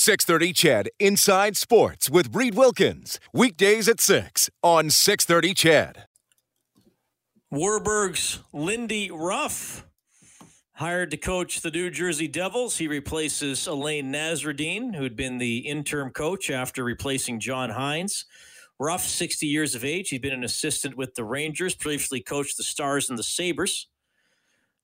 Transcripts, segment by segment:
630 CHED Inside Sports with Reed Wilkins. Weekdays at 6 on 630 CHED. Warburg's Lindy Ruff hired to coach the New Jersey Devils. He replaces Alain Nasreddine, who had been the interim coach after replacing John Hynes. Ruff, 60 years of age. He'd been an assistant with the Rangers, previously coached the Stars and the Sabres.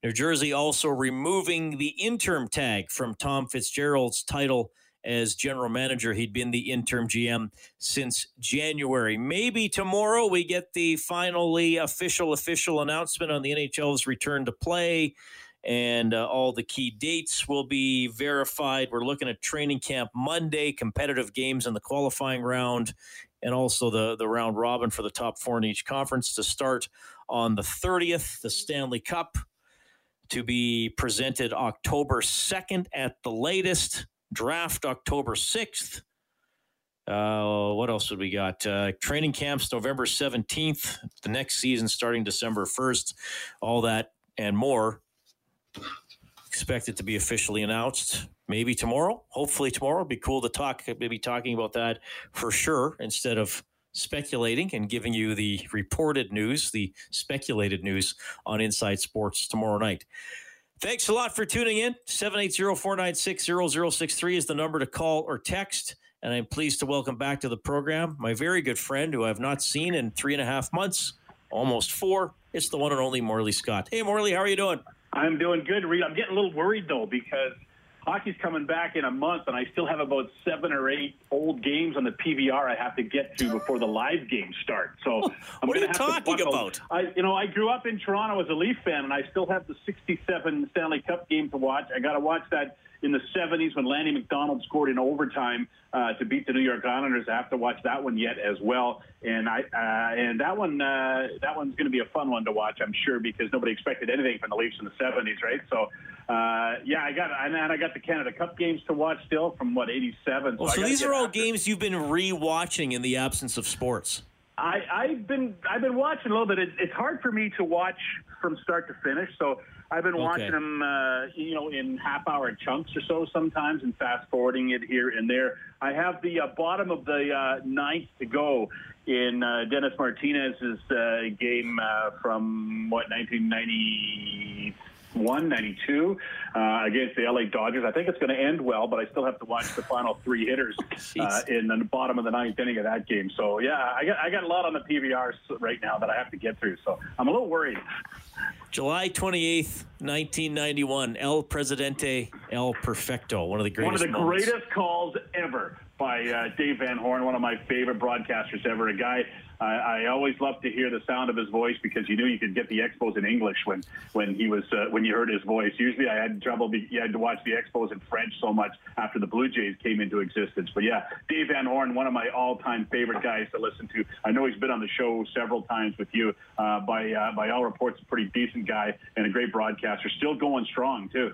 New Jersey also removing the interim tag from Tom Fitzgerald's title as general manager. He'd been the interim GM since January. Maybe tomorrow we get the finally official official announcement on the NHL's return to play and uh, all the key dates will be verified. We're looking at training camp Monday, competitive games in the qualifying round, and also the, the round robin for the top four in each conference to start on the 30th. The Stanley Cup to be presented October 2nd at the latest draft October 6th. Uh, what else would we got? Uh, training camps November 17th, the next season starting December 1st, all that and more. Expect it to be officially announced maybe tomorrow. Hopefully, tomorrow. It'd be cool to talk, maybe talking about that for sure instead of speculating and giving you the reported news, the speculated news on Inside Sports tomorrow night. Thanks a lot for tuning in. 780-496-0063 is the number to call or text. And I'm pleased to welcome back to the program my very good friend who I've not seen in three and a half months, almost four. It's the one and only Morley Scott. Hey, Morley, how are you doing? I'm doing good, Reed. I'm getting a little worried, though, because hockey's coming back in a month, and I still have about seven or eight old games on the PVR I have to get to before the live games start. So I'm what are going you talking about? I, you know, I grew up in Toronto as a Leaf fan, and I still have the '67 Stanley Cup game to watch. I got to watch that in the '70s when Lanny McDonald scored in overtime uh, to beat the New York Islanders. I have to watch that one yet as well, and I uh, and that one uh, that one's going to be a fun one to watch, I'm sure, because nobody expected anything from the Leafs in the '70s, right? So. Uh, yeah, I got and I got the Canada Cup games to watch still from what '87. Oh, I so these are all after- games you've been re-watching in the absence of sports. I, I've been I've been watching a little bit. It, it's hard for me to watch from start to finish, so I've been Okay. watching them, uh, you know, in half hour chunks or so sometimes, and fast forwarding it here and there. I have the uh, bottom of the uh, ninth to go in uh, Dennis Martinez's uh, game uh, from what 1990. 192 uh, against the LA Dodgers. I think it's going to end well, but I still have to watch the final three hitters uh, in the bottom of the ninth inning of that game. So yeah, I got I got a lot on the PVR right now that I have to get through. So I'm a little worried. July 28th, 1991, El Presidente, El Perfecto, one of the greatest. One of the moments. greatest calls ever by uh, Dave Van Horn, one of my favorite broadcasters ever. A guy I, I always loved to hear the sound of his voice because you knew you could get the Expos in English when when he was uh, when you heard his voice. Usually, I had trouble. Be, you had to watch the Expos in French so much after the Blue Jays came into existence. But yeah, Dave Van Horn, one of my all-time favorite guys to listen to. I know he's been on the show several times with you. Uh, by uh, by all reports, a pretty decent guy and a great broadcaster. Still going strong too.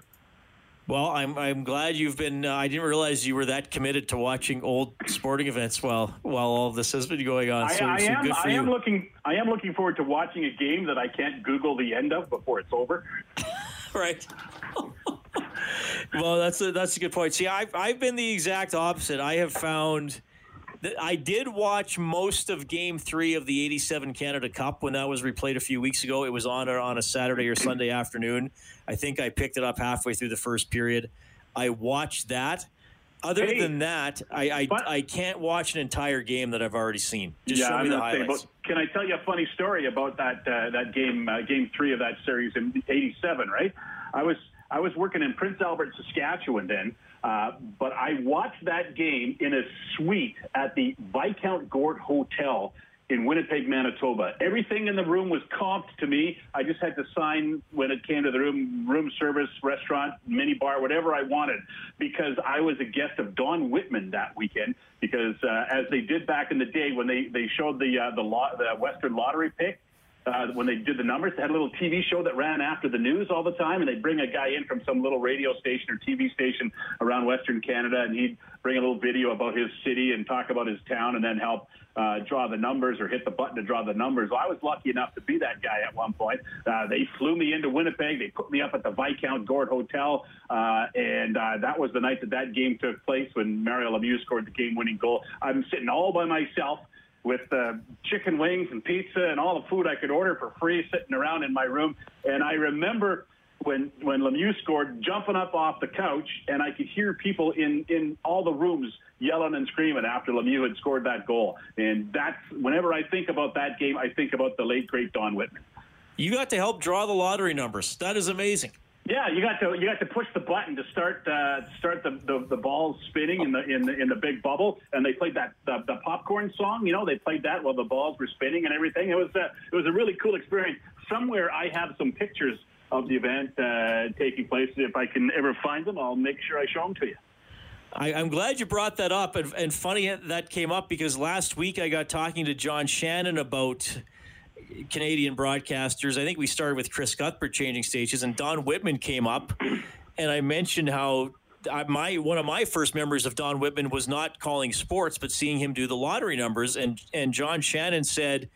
Well, I'm I'm glad you've been. Uh, I didn't realize you were that committed to watching old sporting events while while all this has been going on. So, I, I so am. good for I you. am looking. I am looking forward to watching a game that I can't Google the end of before it's over. right. well, that's a that's a good point. See, I've I've been the exact opposite. I have found I did watch most of Game Three of the '87 Canada Cup when that was replayed a few weeks ago. It was on a, on a Saturday or Sunday afternoon. I think I picked it up halfway through the first period. I watched that. Other Hey, than that, I I, I can't watch an entire game that I've already seen. Just yeah, show I'm me the gonna say, can I tell you a funny story about that uh, that game, uh, game three of that series in '87? Right, I was I was working in Prince Albert, Saskatchewan then, uh, but I watched that game in a suite at the Viscount Gort Hotel in Winnipeg, Manitoba. Everything in the room was comped to me. I just had to sign when it came to the room, room service, restaurant, mini bar, whatever I wanted, because I was a guest of Don Whitman that weekend. Because uh, as they did back in the day when they they showed the uh, the, lo- the Western Lottery pick, uh, when they did the numbers. They had a little TV show that ran after the news all the time, and they'd bring a guy in from some little radio station or TV station around Western Canada, and he'd bring a little video about his city and talk about his town, and then help uh, draw the numbers or hit the button to draw the numbers. Well, I was lucky enough to be that guy at one point. Uh, they flew me into Winnipeg. They put me up at the Viscount Gort Hotel, uh, and uh, that was the night that that game took place when Mario Lemieux scored the game-winning goal. I'm sitting all by myself with uh, chicken wings and pizza and all the food I could order for free sitting around in my room. And I remember when when Lemieux scored, jumping up off the couch, and I could hear people in in all the rooms yelling and screaming after Lemieux had scored that goal. And that's whenever I think about that game, I think about the late great Don Whitman. You got to help draw the lottery numbers. That is amazing. Yeah, you got to you got to push the button to start uh, start the, the the balls spinning in the in the in the big bubble, and they played that the, the popcorn song. You know, they played that while the balls were spinning and everything. It was a, it was a really cool experience. Somewhere I have some pictures of the event uh, taking place. If I can ever find them, I'll make sure I show them to you. I, am glad you brought that up, and, and funny that came up because last week I got talking to John Shannon about Canadian broadcasters. I think we started with Chris Cuthbert changing stages, and Don Whitman came up, and I mentioned how I, my one of my first memories of Don Whitman was not calling sports, but seeing him do the lottery numbers. And and John Shannon said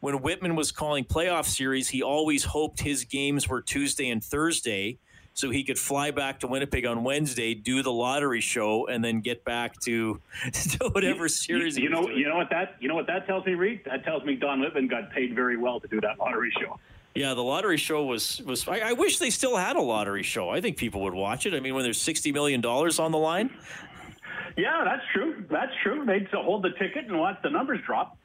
when Whitman was calling playoff series, he always hoped his games were Tuesday and Thursday so he could fly back to Winnipeg on Wednesday, do the lottery show, and then get back to, to whatever series. You, you know, you know what that you know what that tells me, Reed. That tells me Don Whitman got paid very well to do that lottery show. Yeah, the lottery show was was. I, I, wish they still had a lottery show. I think people would watch it. I mean, when there's sixty million dollars on the line. Yeah, that's true. That's true. They'd hold the ticket and watch the numbers drop.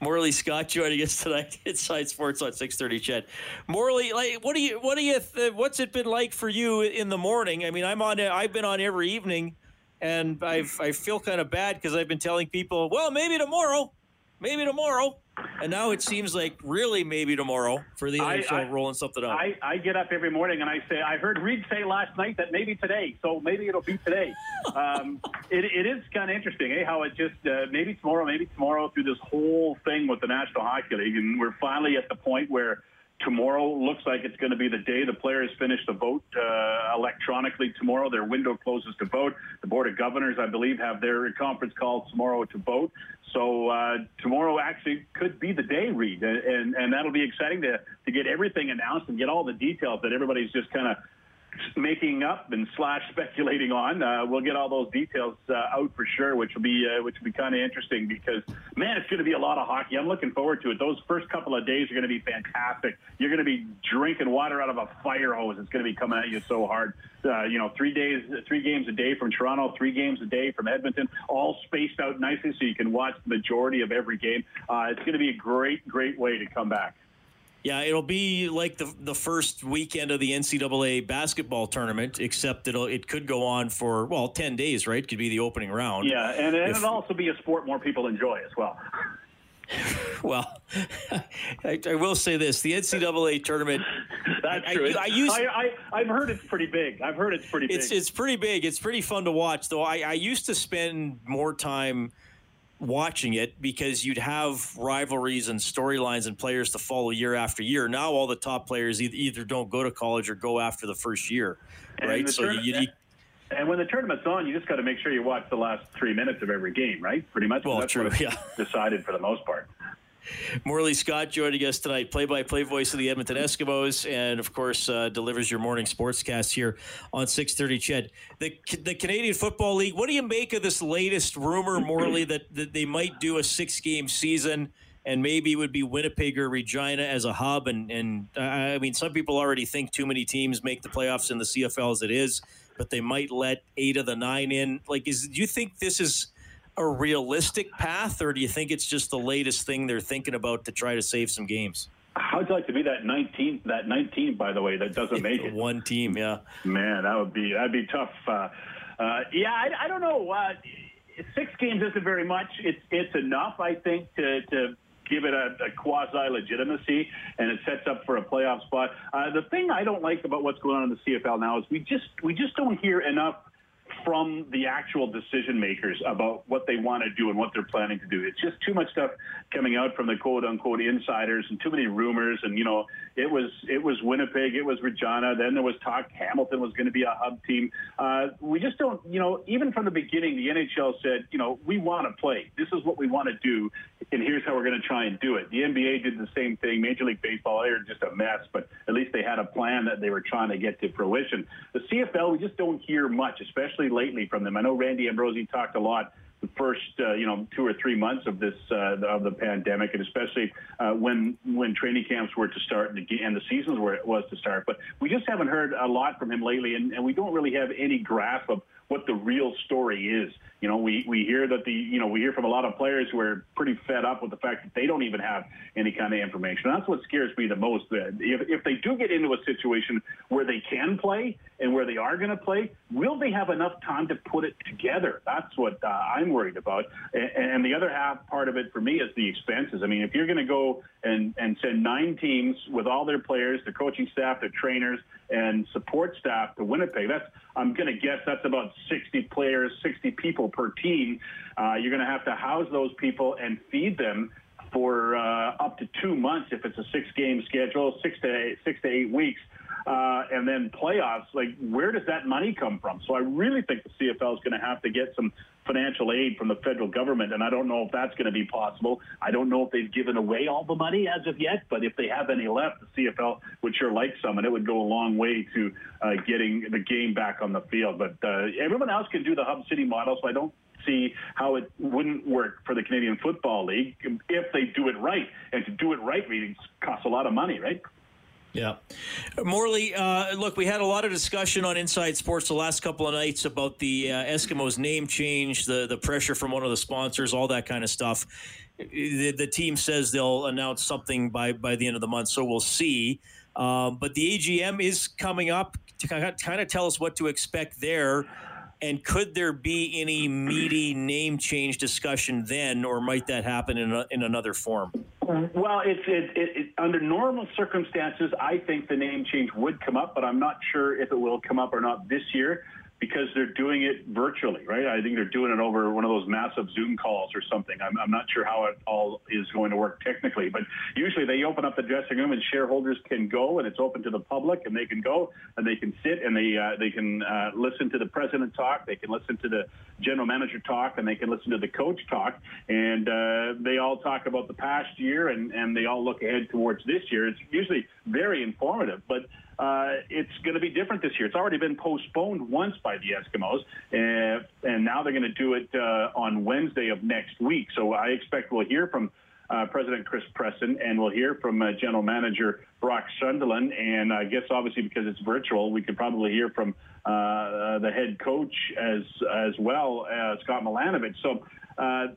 Morley Scott joining us tonight. Inside Sports on six thirty. CHED. Morley, like, what do you, what do you, th- what's it been like for you in the morning? I mean, I'm on, I've been on every evening, and I've, I feel kind of bad because I've been telling people, well, maybe tomorrow, maybe tomorrow. And now it seems like really maybe tomorrow for the NHL I, rolling something up. I, I get up every morning and I say, I heard Reed say last night that maybe today, so maybe it'll be today. um, it, it is kind of interesting, eh? How it just uh, maybe tomorrow, maybe tomorrow through this whole thing with the National Hockey League, and we're finally at the point where tomorrow looks like it's going to be the day the players finish the vote uh, electronically tomorrow. Their window closes to vote. The Board of Governors, I believe, have their conference call tomorrow to vote. So uh, tomorrow actually could be the day, Reed, and, and that'll be exciting to, to get everything announced and get all the details that everybody's just kind of making up and slash speculating on. Uh, we'll get all those details uh, out for sure, which will be uh, which will be kind of interesting because man, it's going to be a lot of hockey. I'm looking forward to it. Those first couple of days are going to be fantastic. You're going to be drinking water out of a fire hose. It's going to be coming at you so hard. Uh, you know, three days, three games a day from Toronto, three games a day from Edmonton, all spaced out nicely so you can watch the majority of every game. Uh, it's going to be a great, great way to come back. Yeah, it'll be like the the first weekend of the NCAA basketball tournament, except it'll it could go on for well ten days, right? Could be the opening round. Yeah, and, and it'll also be a sport more people enjoy as well. well, I, I, will say this: the NCAA tournament. That's I, true. I, I, use, I, have heard it's pretty big. I've heard it's pretty big. It's it's pretty big. It's pretty fun to watch, though. I, I used to spend more time watching it because you'd have rivalries and storylines and players to follow year after year. Now all the top players either don't go to college or go after the first year, right? So you, you, and when the tournament's on, you just got to make sure you watch the last three minutes of every game, right? Pretty much. Well, true. Yeah. Decided for the most part. Morley Scott joining us tonight, play-by-play voice of the Edmonton Eskimos, and of course uh, delivers your morning sportscast here on 6:30. CHED, the the Canadian Football League. What do you make of this latest rumor, Morley, that, that they might do a six-game season? and maybe it would be Winnipeg or Regina as a hub. And, and uh, I mean, some people already think too many teams make the playoffs in the CFL as it is, but they might let eight of the nine in. Like, is do you think this is a realistic path, or do you think it's just the latest thing they're thinking about to try to save some games? How'd you like to be that 19? That 19, by the way, that doesn't make it. One team, yeah. Man, that would be that'd be tough. Uh, uh, yeah, I, I, don't know. Uh, six games isn't very much. It's it's enough, I think, to to give it a, a quasi legitimacy, and it sets up for a playoff spot. Uh, the thing I don't like about what's going on in the CFL now is we just we just don't hear enough from the actual decision makers about what they want to do and what they're planning to do. It's just too much stuff coming out from the quote unquote insiders and too many rumors. And, you know, it was, it was Winnipeg, it was Regina. Then there was talk Hamilton was going to be a hub team. Uh, we just don't, you know, even from the beginning, the NHL said, you know, we want to play. This is what we want to do. And here's how we're going to try and do it. The NBA did the same thing. Major League Baseball, they're just a mess, but at least they had a plan that they were trying to get to fruition. The CFL, we just don't hear much, especially lately from them. I know Randy Ambrosie talked a lot the first uh, you know two or three months of this uh, of the pandemic, and especially uh, when when training camps were to start and the, seasons were it was to start. But we just haven't heard a lot from him lately, and, and we don't really have any grasp of what the real story is. You know, we, we hear that the, you know, we hear from a lot of players who are pretty fed up with the fact that they don't even have any kind of information. That's what scares me the most. If, if they do get into a situation where they can play and where they are going to play, will they have enough time to put it together? That's what uh, I'm worried about. And, and the other half part of it for me is the expenses. I mean, if you're going to go and, and send nine teams with all their players, the coaching staff, the trainers, and support staff to Winnipeg, that's I'm going to guess that's about 60 players, 60 people per team. Uh, you're going to have to house those people and feed them for uh, up to two months if it's a six-game schedule, six to eight, six to eight weeks uh, and then playoffs. Like, where does that money come from? So I really think the CFL is going to have to get some financial aid from the federal government, and I don't know if that's going to be possible. I don't know if they've given away all the money as of yet, but if they have any left, the CFL would sure like some, and it would go a long way to uh, getting the game back on the field. But uh, everyone else can do the hub city model, so I don't see how it wouldn't work for the Canadian Football League if they do it right. And to do it right means costs a lot of money, right? Yeah. Morley, uh, look, we had a lot of discussion on Inside Sports the last couple of nights about the uh, Eskimos name change, the, the pressure from one of the sponsors, all that kind of stuff. The, the team says they'll announce something by, by the end of the month, so we'll see. Um, but the AGM is coming up to kind of tell us what to expect there. And could there be any meaty name change discussion then, or might that happen in, a, in another form? Well, it's it, it, it, under normal circumstances, I think the name change would come up, but I'm not sure if it will come up or not this year because they're doing it virtually, right? I think they're doing it over one of those massive Zoom calls or something. I'm, I'm not sure how it all is going to work technically, but usually they open up the dressing room and shareholders can go and it's open to the public and they can go and they can sit and they uh, they can uh, listen to the president talk, they can listen to the general manager talk, and they can listen to the coach talk, and uh, they all talk about the past year and and they all look ahead towards this year. It's usually very informative, but uh, it's going to be different this year. It's already been postponed once by the Eskimos, uh, and now they're going to do it uh, on Wednesday of next week. So I expect we'll hear from uh, President Chris Presson, and we'll hear from uh, General Manager Brock Sunderland. And I guess obviously because it's virtual, we could probably hear from uh, the head coach as as well, Scott Milanovich. So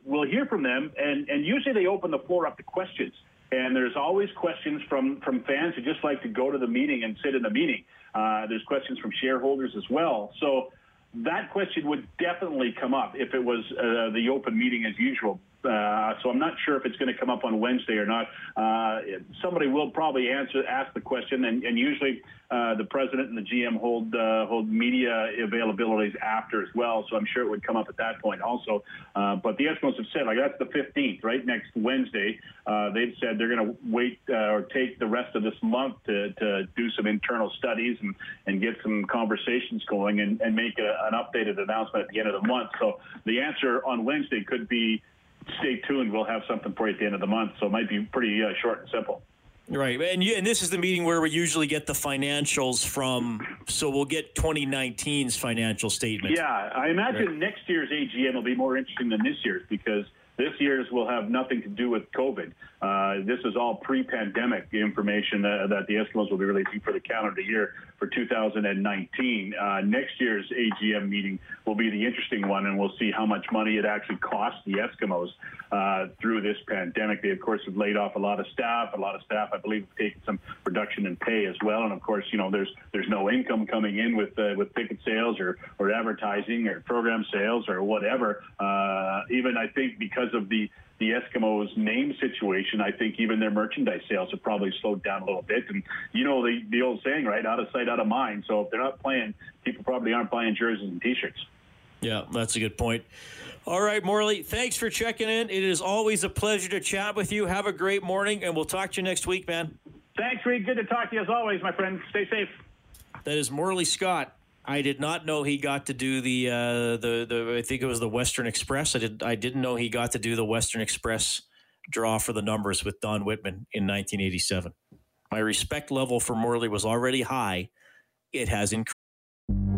we'll hear from them, and and usually they open the floor up to questions. And there's always questions from, from fans who just like to go to the meeting and sit in the meeting. Uh, there's questions from shareholders as well. So that question would definitely come up if it was uh, the open meeting as usual. Uh, so I'm not sure if it's going to come up on Wednesday or not. Uh, somebody will probably answer, ask the question, and, and usually uh, the president and the GM hold uh, hold media availabilities after as well. So I'm sure it would come up at that point also. Uh, but the Eskimos have said like that's the 15th, right? Next Wednesday, they've said they're going to wait or take the rest of this month to, to do some internal studies and, and get some conversations going and, and make a, an updated announcement at the end of the month. So the answer on Wednesday could be stay tuned. We'll have something for you at the end of the month. So it might be pretty uh, short and simple. Right, and you, and this is the meeting where we usually get the financials from. So we'll get 2019's financial statement. Yeah, I imagine right. next year's AGM will be more interesting than this year's because This year's will have nothing to do with COVID. Uh, this is all pre-pandemic information that, that the Eskimos will be releasing for the calendar year for 2019. Uh, next year's AGM meeting will be the interesting one, and we'll see how much money it actually costs the Eskimos uh, through this pandemic. They, of course, have laid off a lot of staff. A lot of staff, I believe, have taken some reduction in pay as well. And of course, you know, there's there's no income coming in with uh, with ticket sales or or advertising or program sales or whatever. Uh, even I think because of the the Eskimos name situation, I think even their merchandise sales have probably slowed down a little bit. And you know the the old saying, right? Out of sight, out of mind. So if they're not playing, people probably aren't buying jerseys and T-shirts. Yeah, that's a good point. All right, Morley, thanks for checking in. It is always a pleasure to chat with you. Have a great morning, and we'll talk to you next week, man. Thanks, Reed. Good to talk to you as always, my friend. Stay safe. That is Morley Scott. I did not know he got to do the uh, the the. I think it was the Western Express. I did. I didn't know he got to do the Western Express draw for the numbers with Don Whitman in 1987. My respect level for Morley was already high. It has increased.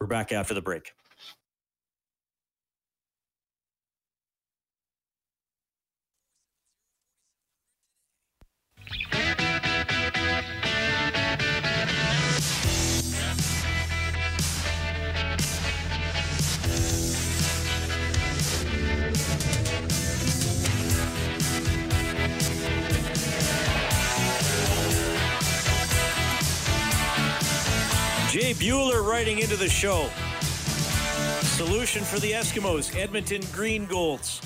We're back after the break. Bueller writing into the show. Solution for the Eskimos, Edmonton Green Golds.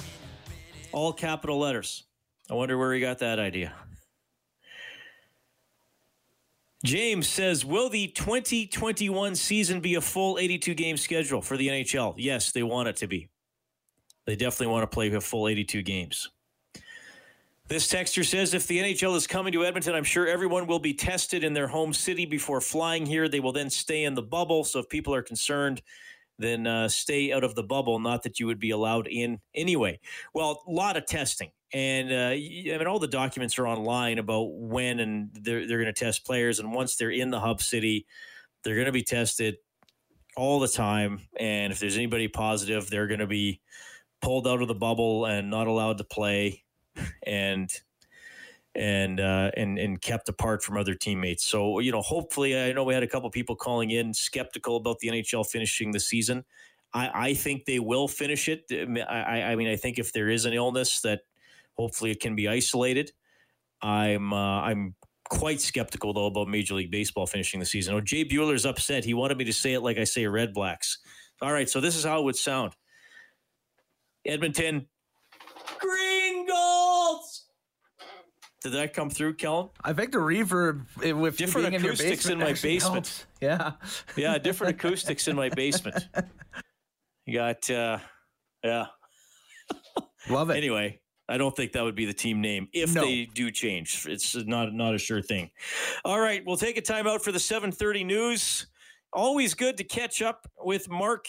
All capital letters. I wonder where he got that idea. James says, Will the 2021 season be a full 82 game schedule for the NHL? Yes, they want it to be. They definitely want to play a full 82 games. This texter says if the NHL is coming to Edmonton, I'm sure everyone will be tested in their home city before flying here. They will then stay in the bubble. So if people are concerned, then uh, stay out of the bubble. Not that you would be allowed in anyway. Well, a lot of testing. And uh, I mean, all the documents are online about when and they're, they're going to test players. And once they're in the hub city, they're going to be tested all the time. And if there's anybody positive, they're going to be pulled out of the bubble and not allowed to play and and uh, and and kept apart from other teammates. So you know, hopefully, I know we had a couple people calling in skeptical about the NHL finishing the season. I, I think they will finish it. I, I mean, I think if there is an illness that hopefully it can be isolated. I'm uh, I'm quite skeptical though about Major League Baseball finishing the season. Oh, Jay Bueller's upset. He wanted me to say it like I say Red Blacks. All right, so this is how it would sound. Edmonton. Did that come through, Kellen? I think the reverb with different acoustics in, in, my basement. Helps. Yeah, yeah, different acoustics in my basement. You got, uh, yeah, love it. Anyway, I don't think that would be the team name if No. they do change. It's not not a sure thing. All right, we'll take a timeout for the 7:30 news. Always good to catch up with Mark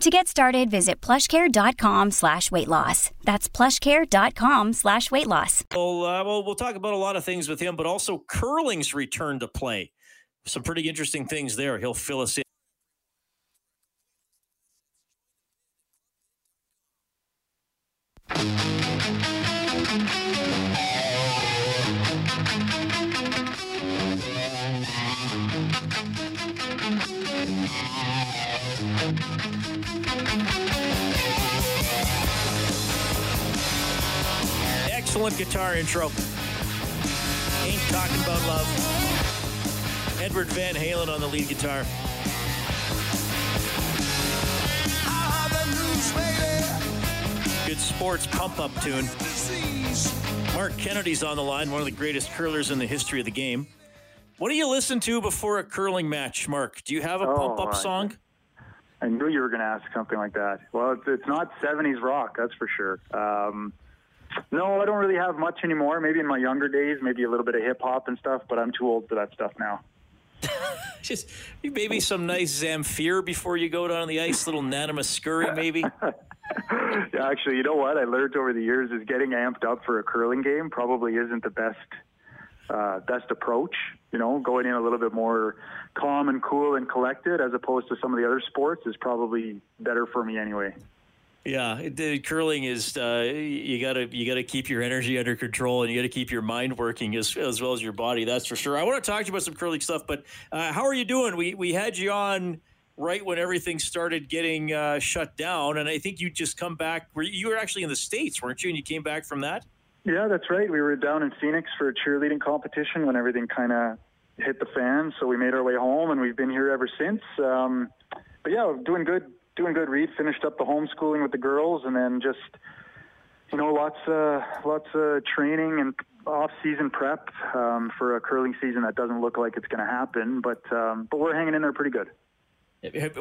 To get started, visit plushcare.com slash weight loss. That's plushcare.com slash weight loss. Well, uh, well, we'll talk about a lot of things with him, but also curling's return to play. Some pretty interesting things there. He'll fill us in. Excellent guitar intro. Ain't talking about love. Edward Van Halen on the lead guitar. Good sports pump up tune. Mark Kennedy's on the line, one of the greatest curlers in the history of the game. What do you listen to before a curling match, Mark? Do you have a Oh, pump up I- song? I knew you were going to ask something like that. Well, it's, it's not 70s rock, that's for sure. Um, no, I don't really have much anymore. Maybe in my younger days, maybe a little bit of hip hop and stuff, but I'm too old for that stuff now. Just maybe some nice Zamfir before you go down on the ice, little Nana Mouskouri maybe. Yeah, actually, you know what I learned over the years is getting amped up for a curling game probably isn't the best uh, best approach. You know, going in a little bit more calm and cool and collected as opposed to some of the other sports is probably better for me anyway. Yeah, the curling is uh, you gotta you gotta keep your energy under control and you gotta keep your mind working as as well as your body. That's for sure. I want to talk to you about some curling stuff, but uh, how are you doing? We we had you on right when everything started getting uh, shut down, and I think you just come back. You were actually in the states, weren't you? And you came back from that. Yeah, that's right. We were down in Phoenix for a cheerleading competition when everything kind of hit the fan. So we made our way home, and we've been here ever since. Um, but yeah, doing good, doing good. Reed finished up the homeschooling with the girls, and then just you know, lots of lots of training and off-season prep um, for a curling season that doesn't look like it's going to happen. But um, but we're hanging in there pretty good.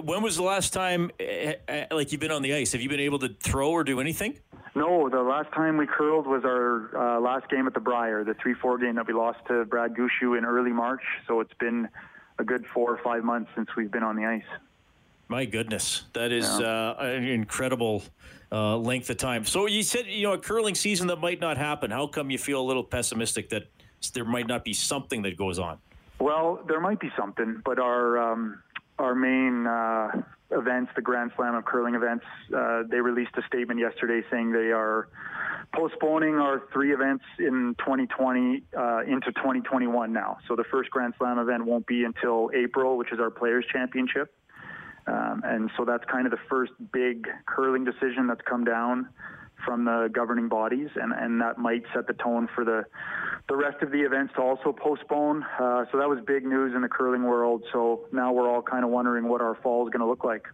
When was the last time, uh, uh, like you've been on the ice? Have you been able to throw or do anything? No, the last time we curled was our uh, last game at the Brier, the 3 4 game that we lost to Brad Gushue in early March. So it's been a good four or five months since we've been on the ice. My goodness, that is uh, an incredible uh, length of time. So you said, you know, a curling season that might not happen. How come you feel a little pessimistic that there might not be something that goes on? Well, there might be something, but our um, our main uh, events, the Grand Slam of curling events, uh, they released a statement yesterday saying they are postponing our three events in 2020 uh, into 2021 now. So the first Grand Slam event won't be until April, which is our Players Championship. Um, and so that's kind of the first big curling decision that's come down from the governing bodies, and, and that might set the tone for the the rest of the events to also postpone. Uh, so that was big news in the curling world. So now we're all kind of wondering what our fall is going to look like.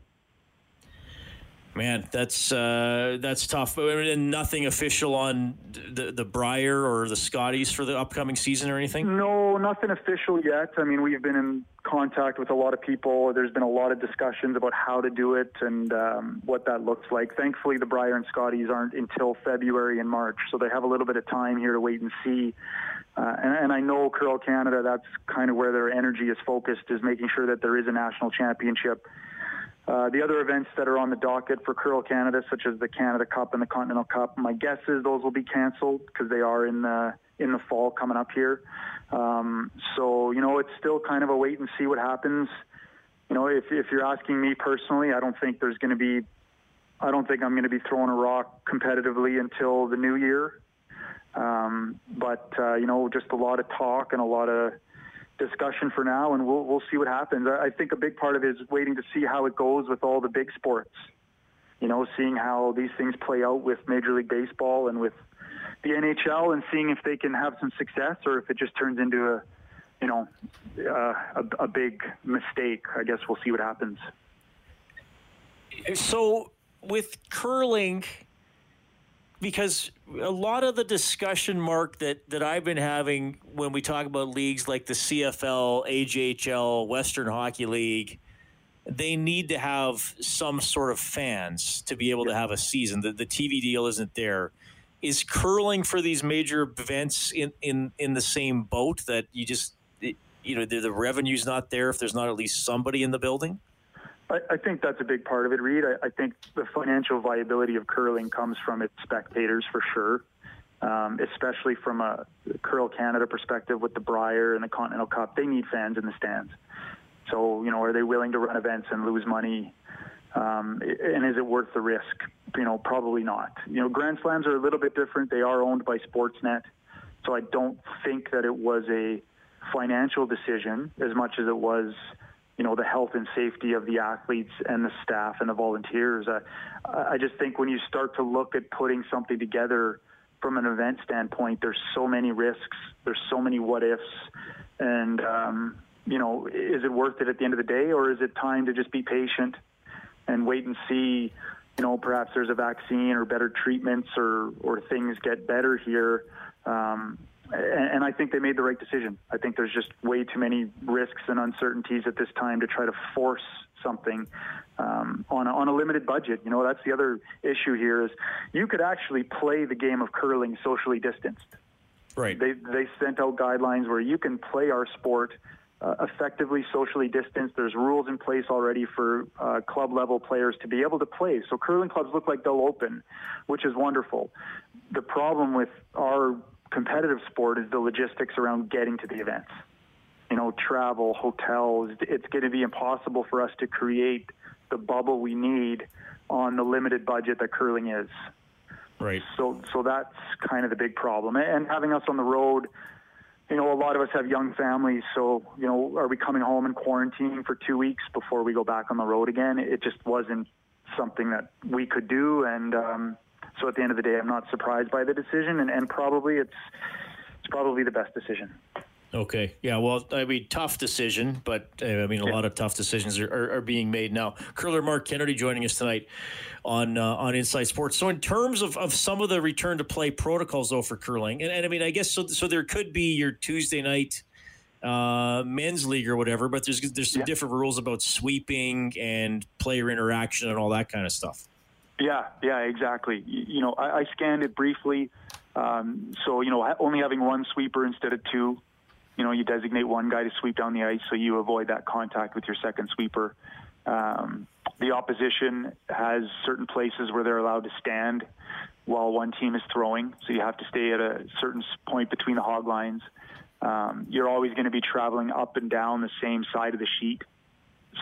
Man, that's uh, that's tough. And nothing official on the the Brier or the Scotties for the upcoming season or anything. No, nothing official yet. I mean, we've been in contact with a lot of people. There's been a lot of discussions about how to do it and um, what that looks like. Thankfully, the Brier and Scotties aren't until February and March, so they have a little bit of time here to wait and see. Uh, and, and I know Curl Canada, that's kind of where their energy is focused, is making sure that there is a national championship. Uh, the other events that are on the docket for Curl Canada, such as the Canada Cup and the Continental Cup, my guess is those will be canceled because they are in the in the fall coming up here. Um, so you know, it's still kind of a wait and see what happens. You know, if if you're asking me personally, I don't think there's going to be, I don't think I'm going to be throwing a rock competitively until the new year. Um, but uh, you know, just a lot of talk and a lot of discussion for now, and we'll we'll see what happens. I think a big part of it is waiting to see how it goes with all the big sports. You know, seeing how these things play out with Major League Baseball and with the NHL, and seeing if they can have some success or if it just turns into a, you know, uh, a, a big mistake. I guess we'll see what happens. So with curling, because a lot of the discussion, Mark, that, that I've been having when we talk about leagues like the CFL, AJHL, Western Hockey League, they need to have some sort of fans to be able to have a season. The, the TV deal isn't there. Is curling for these major events in, in, in the same boat that you just, you know, the, the revenue's not there if there's not at least somebody in the building? I, I think that's a big part of it, Reed. I, I think the financial viability of curling comes from its spectators for sure, um, especially from a Curl Canada perspective with the Brier and the Continental Cup. They need fans in the stands. So, you know, are they willing to run events and lose money? Um, and is it worth the risk? You know, probably not. You know, Grand Slams are a little bit different. They are owned by Sportsnet. So I don't think that it was a financial decision as much as it was you know, the health and safety of the athletes and the staff and the volunteers. Uh, I just think when you start to look at putting something together from an event standpoint, there's so many risks, there's so many what ifs, and um, you know, is it worth it at the end of the day, or is it time to just be patient and wait and see? You know, perhaps there's a vaccine or better treatments, or or things get better here. Um, and, and I think they made the right decision. I think there's just way too many risks and uncertainties at this time to try to force something um, on, a, on a limited budget. You know, that's the other issue here is you could actually play the game of curling socially distanced. Right. They they sent out guidelines where you can play our sport uh, effectively socially distanced. There's rules in place already for uh, club level players to be able to play. So curling clubs look like they'll open, which is wonderful. The problem with our competitive sport is the logistics around getting to the events. You know, travel, hotels. It's going to be impossible for us to create the bubble we need on the limited budget that curling is. Right. So, so that's kind of the big problem. And having us on the road, you know, a lot of us have young families. So, you know, are we coming home and quarantining for two weeks before we go back on the road again? It just wasn't something that we could do. And um, so, at the end of the day, I'm not surprised by the decision, and, and probably it's it's probably the best decision. Okay. Yeah. Well, I mean, tough decision, but uh, I mean, a lot of tough decisions are, are, are, being made now. Curler Mark Kennedy joining us tonight on uh, on Inside Sports. So, in terms of, of some of the return to play protocols, though, for curling, and, and I mean, I guess so. So there could be your Tuesday night uh, men's league or whatever, but there's there's some yeah. different rules about sweeping and player interaction and all that kind of stuff. Yeah. Yeah. Exactly. You, you know, I, I, scanned it briefly. Um, so you know, only having one sweeper instead of two you know, you designate one guy to sweep down the ice so you avoid that contact with your second sweeper. Um, the opposition has certain places where they're allowed to stand while one team is throwing, so you have to stay at a certain point between the hog lines. Um, you're always going to be traveling up and down the same side of the sheet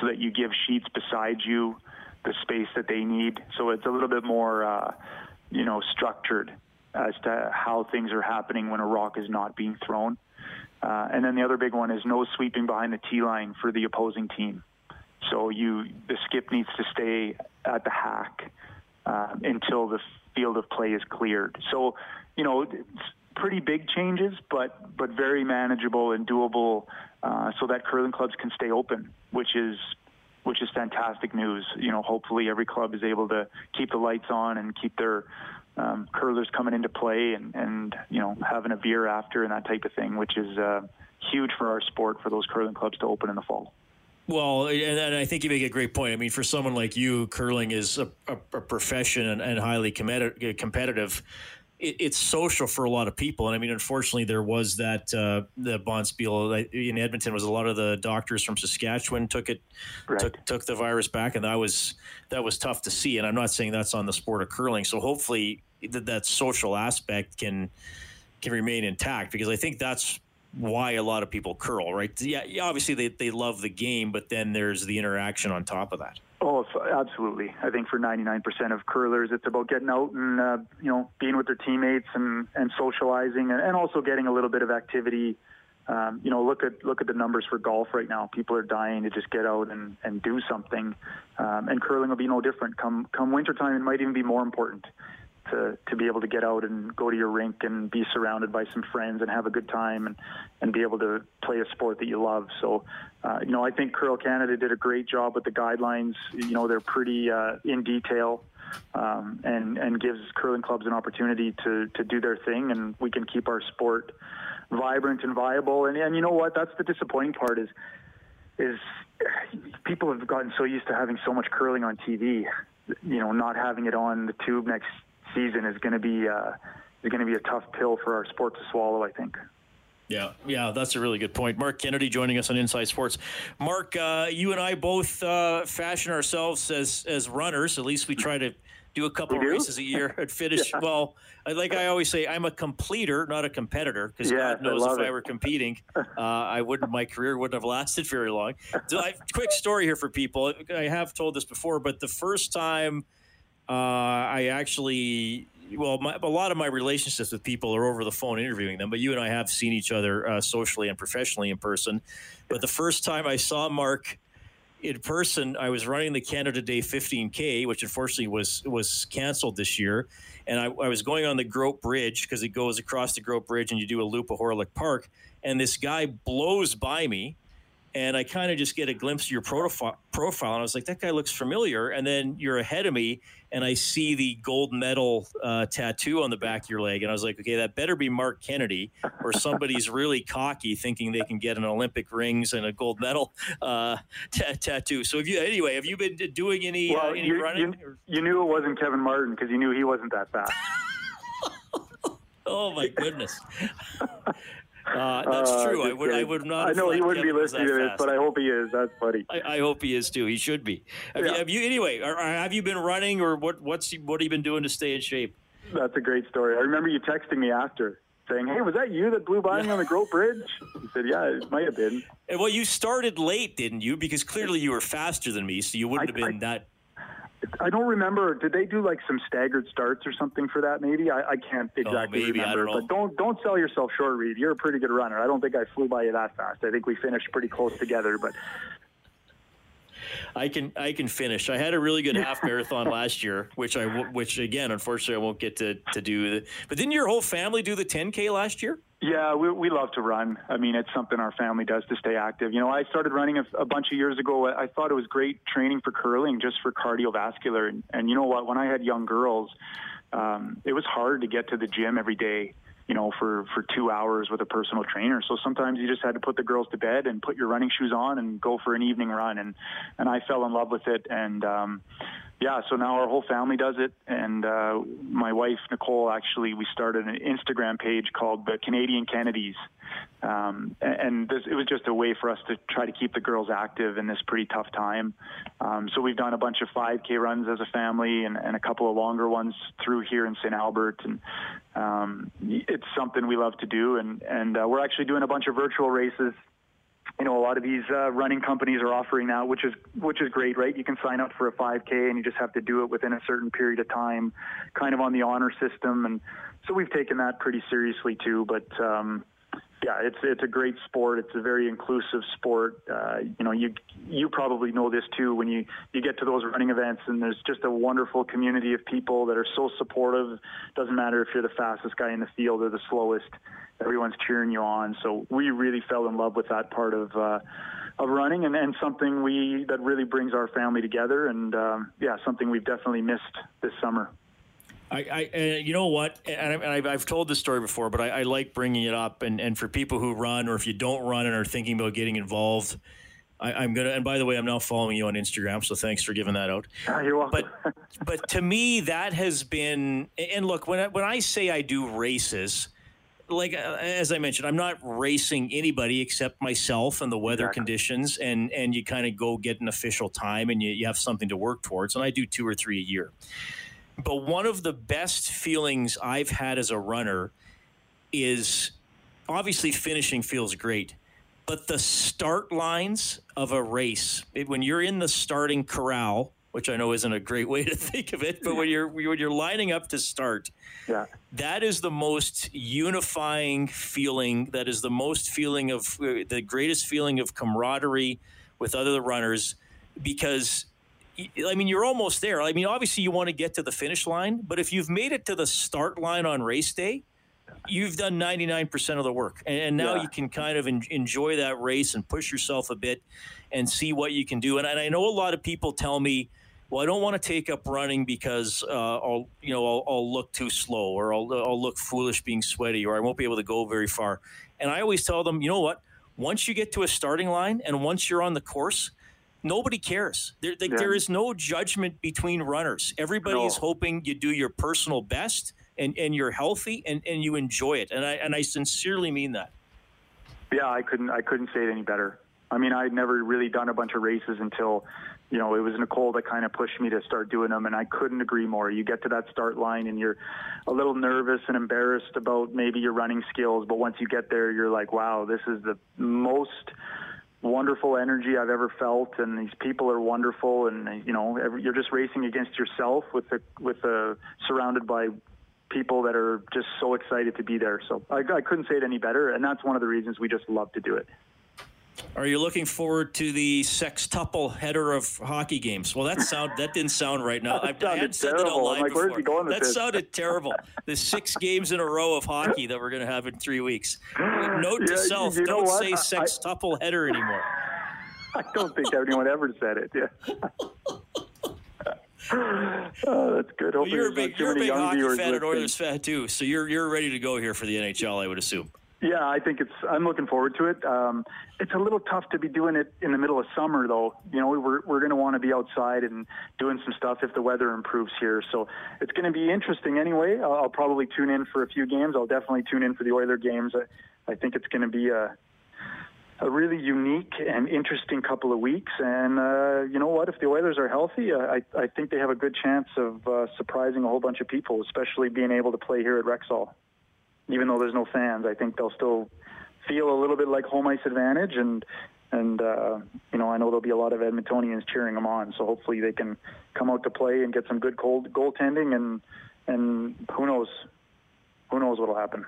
so that you give sheets beside you the space that they need. So it's a little bit more, uh, you know, structured as to how things are happening when a rock is not being thrown. Uh, and then the other big one is no sweeping behind the tee line for the opposing team. So you the skip needs to stay at the hack uh, until the field of play is cleared. So you know it's pretty big changes, but but very manageable and doable, uh, so that curling clubs can stay open, which is which is fantastic news. You know, hopefully every club is able to keep the lights on and keep their um, curlers coming into play and, and, you know, having a beer after and that type of thing, which is uh, huge for our sport for those curling clubs to open in the fall. Well, and I think you make a great point. I mean, for someone like you, curling is a, a, a profession and, and highly competitive it's social for a lot of people. And I mean, unfortunately, there was that uh, the Bonspiel in Edmonton was a lot of the doctors from Saskatchewan took it right. took took the virus back, and that was that was tough to see. And I'm not saying that's on the sport of curling. So hopefully that that social aspect can can remain intact because I think that's why a lot of people curl, right? Yeah, obviously they, they love the game, but then there's the interaction on top of that. Oh, absolutely. I think for 99% of curlers, it's about getting out and uh, you know being with their teammates and, and socializing, and, and also getting a little bit of activity. Um, you know, look at look at the numbers for golf right now. People are dying to just get out and, and do something, um, and curling will be no different. Come come wintertime, it might even be more important to to be able to get out and go to your rink and be surrounded by some friends and have a good time and and be able to play a sport that you love. So, uh, you know, I think Curl Canada did a great job with the guidelines. You know, they're pretty uh, in detail. Um, and and gives curling clubs an opportunity to to do their thing, and we can keep our sport vibrant and viable. And and you know what? That's the disappointing part is is people have gotten so used to having so much curling on TV, you know, not having it on the tube next season is going to be uh, is going to be a tough pill for our sport to swallow. I think. Yeah, yeah, that's a really good point. Mark Kennedy joining us on Inside Sports. Mark, uh, you and I both uh, fashion ourselves as as runners. At least we try to do a couple of races a year and finish. yeah. Well, like I always say, I'm a completer, not a competitor, because yes, God knows I if it. I were competing, uh, I wouldn't. My career wouldn't have lasted very long. So I, quick story here for people. I have told this before, but the first time uh, I actually, well, my, a lot of my relationships with people are over the phone interviewing them, but you and I have seen each other uh, socially and professionally in person. But the first time I saw Mark in person, I was running the Canada Day 15K, which unfortunately was was canceled this year, and I, I was going on the Groat Bridge because it goes across the Groat Bridge and you do a loop of Hawrelak Park, and this guy blows by me and I kind of just get a glimpse of your profile, profile, and I was like, that guy looks familiar. And then you're ahead of me, and I see the gold medal uh, tattoo on the back of your leg, and I was like, okay, that better be Mark Kennedy, or somebody's really cocky, thinking they can get an Olympic rings and a gold medal uh, t- tattoo. So, have you anyway? Have you been doing any, uh, well, uh, any you, running? You, you knew it wasn't Kevin Martin because you knew he wasn't that fast. oh my goodness. Uh, that's uh, true. I would. I would not. I know he wouldn't Kevin be listening to this, but I hope he is. That's funny. I, I hope he is too. He should be. Have, yeah. you, have you, anyway? have you been running, or what? What's what have you been doing to stay in shape? That's a great story. I remember you texting me after saying, "Hey, was that you that blew by me on the Groat Bridge?" He said, "Yeah, it might have been." And well, you started late, didn't you? Because clearly you were faster than me, so you wouldn't I, have been I, that I don't remember. Did they do like some staggered starts or something for that? Maybe I, I can't oh, exactly oh, maybe, remember. Don't but don't don't sell yourself short, Reid. You're a pretty good runner. I don't think I flew by you that fast. I think we finished pretty close together. But I can I can finish. I had a really good half marathon last year, which I which again, unfortunately, I won't get to to do. But didn't your whole family do the 10k last year? Yeah, we, we love to run. I mean, it's something our family does to stay active. You know, I started running a, a bunch of years ago. I thought it was great training for curling, just for cardiovascular. And, and you know what? When I had young girls, um, it was hard to get to the gym every day you know, for, for two hours with a personal trainer. So sometimes you just had to put the girls to bed and put your running shoes on and go for an evening run. And, and I fell in love with it. And, um, yeah, so now our whole family does it, and uh, my wife Nicole actually we started an Instagram page called the Canadian Kennedys, um, and this, it was just a way for us to try to keep the girls active in this pretty tough time. Um, so we've done a bunch of 5K runs as a family, and, and a couple of longer ones through here in St. Albert, and um, it's something we love to do, and and uh, we're actually doing a bunch of virtual races you know, a lot of these uh, running companies are offering now, which is which is great, right? You can sign up for a 5K and you just have to do it within a certain period of time, kind of on the honor system, and so we've taken that pretty seriously too. But um, yeah, it's it's a great sport. It's a very inclusive sport. Uh, you know, you you probably know this too when you you get to those running events, and there's just a wonderful community of people that are so supportive. Doesn't matter if you're the fastest guy in the field or the slowest. Everyone's cheering you on. So we really fell in love with that part of. Uh, of running and, and something we that really brings our family together and um, yeah something we've definitely missed this summer I, I you know what, and, I, have told this story before, but I, I, like bringing it up. And, and for people who run, or if you don't run and are thinking about getting involved, I, am gonna. And by the way, I'm now following you on Instagram, so thanks for giving that out. Oh, you're welcome. But but to me, that has been. And look, when I, when I say I do races, like uh, as I mentioned, I'm not racing anybody except myself and the weather exactly. conditions, and and you kind of go get an official time, and you, you have something to work towards. And I do two or three a year. But one of the best feelings I've had as a runner is obviously finishing feels great, but the start lines of a race, it, when you're in the starting corral, which I know isn't a great way to think of it, but when you're when you're lining up to start, yeah. that is the most unifying feeling. That is the most feeling of uh, the greatest feeling of camaraderie with other runners, because I mean, you're almost there. I mean, obviously, you want to get to the finish line, but if you've made it to the start line on race day, you've done 99% of the work. And, now yeah. you can kind of en- enjoy that race and push yourself a bit and see what you can do. And, and, I know a lot of people tell me, well, I don't want to take up running because uh, I'll, you know, I'll, I'll, look too slow or I'll, I'll look foolish being sweaty or I won't be able to go very far. And I always tell them, you know what? Once you get to a starting line and once you're on the course – nobody cares. There, yeah. there is no judgment between runners. Everybody no. is hoping you do your personal best and, and you're healthy and, and you enjoy it. And I and I sincerely mean that. Yeah, I couldn't I couldn't say it any better. I mean, I'd never really done a bunch of races until, you know, it was Nicole that kind of pushed me to start doing them, and I couldn't agree more. You get to that start line and you're a little nervous and embarrassed about maybe your running skills, but once you get there, you're like, wow, this is the most wonderful energy I've ever felt, and these people are wonderful, and you know every, you're just racing against yourself with the with the surrounded by people that are just so excited to be there. So I, I couldn't say it any better, and that's one of the reasons we just love to do it. Are you looking forward to the sextuple header of hockey games? Well, that sound that didn't sound right. Now I've had said that online like, before. that this? sounded terrible. the six games in a row of hockey that we're going to have in three weeks. Note yeah, to self: don't say sextuple I, header anymore. I don't think anyone ever said it. Yeah. oh, that's good. Well, you're a big, you're a big hockey fan and Oilers fan too, so you're you're ready to go here for the NHL, I would assume. Yeah, I think it's. I'm looking forward to it. Um, it's a little tough to be doing it in the middle of summer, though. You know, we're we're going to want to be outside and doing some stuff if the weather improves here. So it's going to be interesting anyway. I'll, I'll probably tune in for a few games. I'll definitely tune in for the Oiler games. I, I think it's going to be a a really unique and interesting couple of weeks. And uh, you know what? If the Oilers are healthy, I, I think they have a good chance of uh, surprising a whole bunch of people, especially being able to play here at Rexall even though there's no fans, I think they'll still feel a little bit like home ice advantage and and uh, you know I know there'll be a lot of Edmontonians cheering them on. So hopefully they can come out to play and get some good cold goaltending and and who knows who knows what'll happen.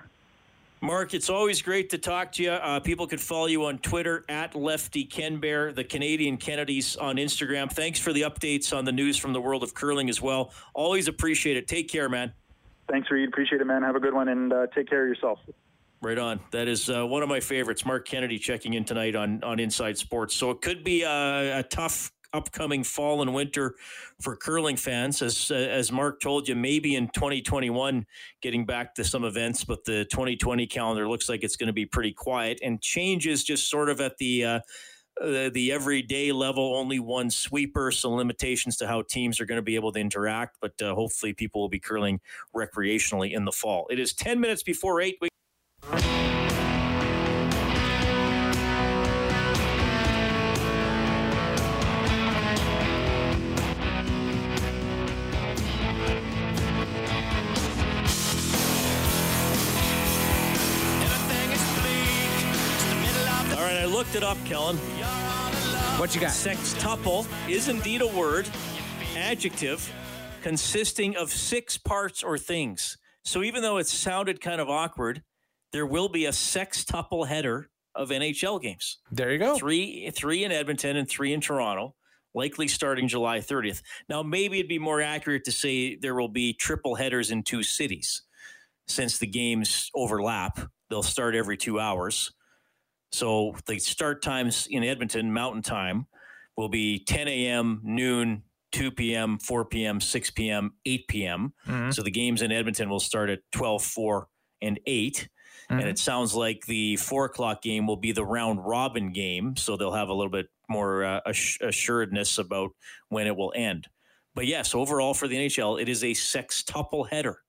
Mark, it's always great to talk to you. Uh, people can follow you on Twitter at Lefty Ken Bear, the Canadian Kennedys on Instagram. Thanks for the updates on the news from the world of curling as well. Always appreciate it. Take care, man. Thanks, Reid. Appreciate it, man. Have a good one and uh, take care of yourself. Right on. That is uh, one of my favorites. Mark Kennedy checking in tonight on on Inside Sports. So it could be a, a tough upcoming fall and winter for curling fans. As uh, as Mark told you, maybe in 2021 getting back to some events, but the 2020 calendar looks like it's going to be pretty quiet and changes just sort of at the uh, uh, the everyday level, only one sweeper, some limitations to how teams are going to be able to interact. But uh, hopefully, people will be curling recreationally in the fall. It is 10 minutes before 8. We- All right, I looked it up, Kellen. What you got? Sextuple is indeed a word, adjective, consisting of six parts or things. So even though it sounded kind of awkward, there will be a sextuple header of NHL games. There you go. Three, three in Edmonton and three in Toronto, likely starting July 30th. Now, maybe it'd be more accurate to say there will be triple headers in two cities, since the games overlap. They'll start every two hours. So the start times in Edmonton, Mountain Time, will be 10 a.m., noon, 2 p.m., 4 p.m., 6 p.m., 8 p.m. Mm-hmm. So the games in Edmonton will start at 12, 4, and 8. Mm-hmm. And it sounds like the four o'clock game will be the round robin game. So they'll have a little bit more uh, assuredness about when it will end. But yes, overall for the NHL, it is a sextuple header.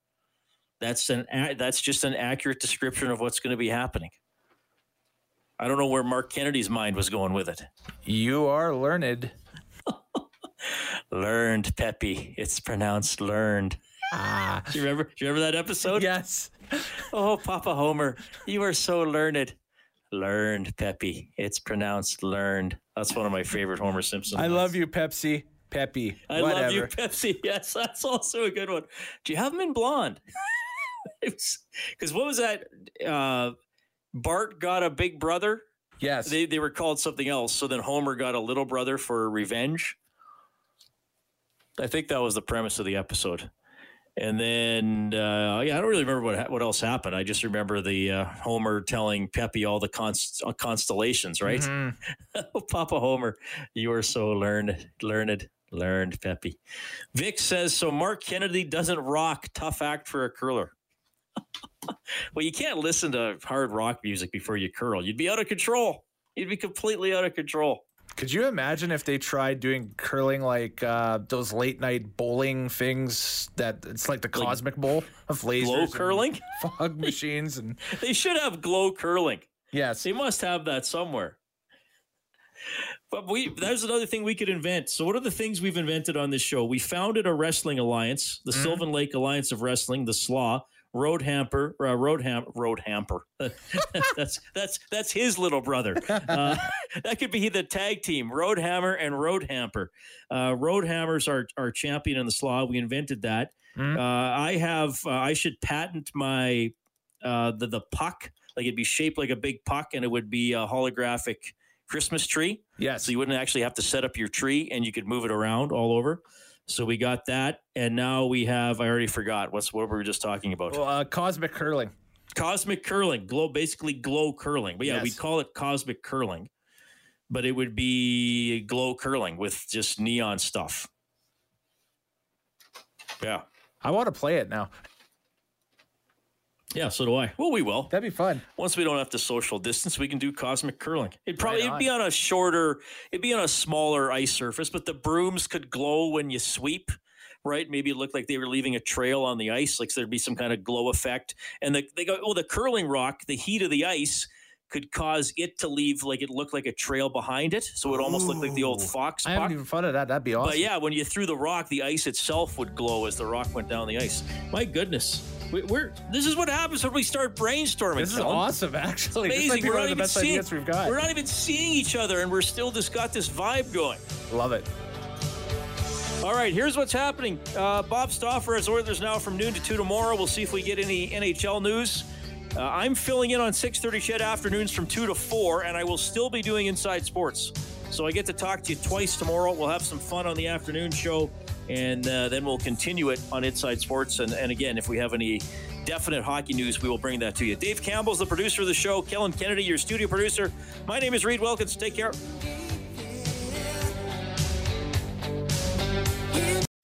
That's an that's just an accurate description of what's going to be happening. I don't know where Mark Kennedy's mind was going with it. You are learned. learned, Peppy. It's pronounced learned. Ah. Do you remember? Do you remember that episode? Yes. Oh, Papa Homer, you are so learned. Learned, Peppy. It's pronounced learned. That's one of my favorite Homer Simpson. I love you, Pepsi. Peppy. I Whatever. love you, Pepsi. Yes, that's also a good one. Do you have him in blonde? Because what was that? Uh, Bart got a big brother. Yes. They, they were called something else. So then Homer got a little brother for revenge. I think that was the premise of the episode. And then, uh, yeah, I don't really remember what what else happened. I just remember the uh, Homer telling Peppy all the const- uh, constellations, right? Mm-hmm. Papa Homer, you are so learned, learned, learned, Peppy. Vic says so. Mark Kennedy doesn't rock. Tough act for a curler. well, you can't listen to hard rock music before you curl. You'd be out of control. You'd be completely out of control. Could you imagine if they tried doing curling like uh, those late night bowling things that it's like the cosmic like bowl of lasers, glow curling, fog machines, and they should have glow curling. Yes, they must have that somewhere. But we there's another thing we could invent. So what are the things we've invented on this show? We founded a wrestling alliance, the mm-hmm. Sylvan Lake Alliance of Wrestling, the SLAW road hamper, uh, road ham, road hamper. that's that's that's his little brother. Uh, that could be the tag team, Road Hammer and Road Hamper. Uh, road Hammers are our champion in the slaw. We invented that. Mm-hmm. I have. Uh, I should patent my uh, the the puck. Like it'd be shaped like a big puck, and it would be a holographic Christmas tree. Yes. So you wouldn't actually have to set up your tree and you could move it around all over. So we got that. And now we have, I already forgot what's what we were just talking about. Well, uh, cosmic curling. Cosmic curling, glow, basically glow curling. But yeah, Yes. we call it cosmic curling, but it would be glow curling with just neon stuff. Yeah. I want to play it now. Yeah, so do I. Well, we will. That'd be fun. Once we don't have to social distance, we can do cosmic curling. It'd probably Right it'd be on a shorter, it'd be on a smaller ice surface, but the brooms could glow when you sweep, right? Maybe it looked like they were leaving a trail on the ice, like so there'd be some kind of glow effect. And the, they go, oh, the curling rock, the heat of the ice could cause it to leave like it looked like a trail behind it, so it almost looked like the old Ooh. fox I haven't puck. even thought of that. That'd be awesome. But yeah, when you threw the rock, the ice itself would glow as the rock went down the ice. My goodness, we, we're this is what happens when we start brainstorming. This is Kellen. awesome, actually. Might Amazing. We're not, even seeing, we've got. we're not even seeing each other, and we're still just got this vibe going. Love it. All right, here's what's happening. Uh, Bob Stauffer has Oilers now from noon to two tomorrow. We'll see if we get any NHL news. Uh, I'm filling in on 6:30 CHED afternoons from two to four, and I will still be doing Inside Sports. So I get to talk to you twice tomorrow. We'll have some fun on the afternoon show, and uh, then we'll continue it on Inside Sports. And, and again, if we have any definite hockey news, we will bring that to you. Dave Campbell's the producer of the show. Kellen Kennedy, your studio producer. My name is Reid Wilkins. Take care.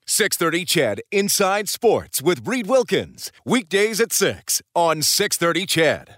630 CHED Inside Sports with Reid Wilkins. Weekdays at 6 on 630 CHED.